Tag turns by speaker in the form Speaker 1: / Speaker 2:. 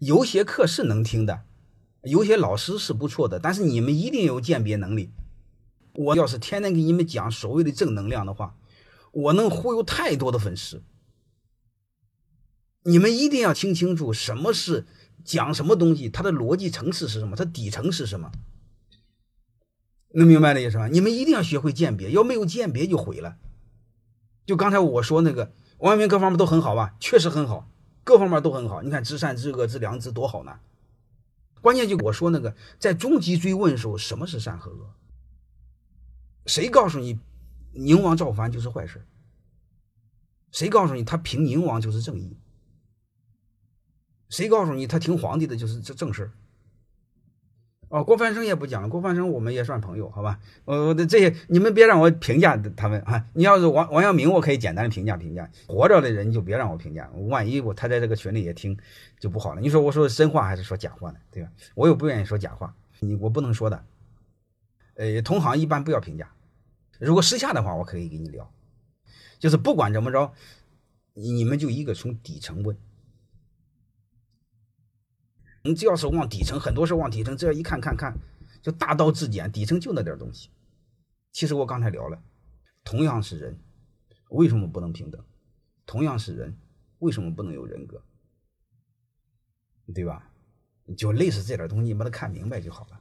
Speaker 1: 有些课是能听的，有些老师是不错的，但是你们一定有鉴别能力。我要是天天给你们讲所谓的正能量的话，我能忽悠太多的粉丝。你们一定要听清楚什么是讲什么东西，它的逻辑层次是什么，它底层是什么，能明白的意思吗？你们一定要学会鉴别，要没有鉴别就毁了。就刚才我说那个王阳明各方面都很好吧，确实很好，各方面都很好。你看知善知恶知良知多好呢，关键就我说那个在终极追问的时候，什么是善和恶？谁告诉你宁王造反就是坏事？谁告诉你他平宁王就是正义？谁告诉你他听皇帝的就是这正事儿？哦，郭凡生也不讲了。郭凡生我们也算朋友，好吧？呃，这些你们别让我评价他们啊。你要是王王阳明，我可以简单的评价评价。活着的人就别让我评价，万一我他在这个群里也听就不好了。你说我说的真话还是说假话呢？对吧？我又不愿意说假话，你我不能说的。呃，同行一般不要评价。如果私下的话，我可以跟你聊。就是不管怎么着，你们就一个从底层问。你只要是往底层，很多是往底层，只要一看看看，就大道至简，底层就那点东西。其实我刚才聊了，同样是人，为什么不能平等？同样是人，为什么不能有人格？对吧？就类似这点东西，你把它看明白就好了。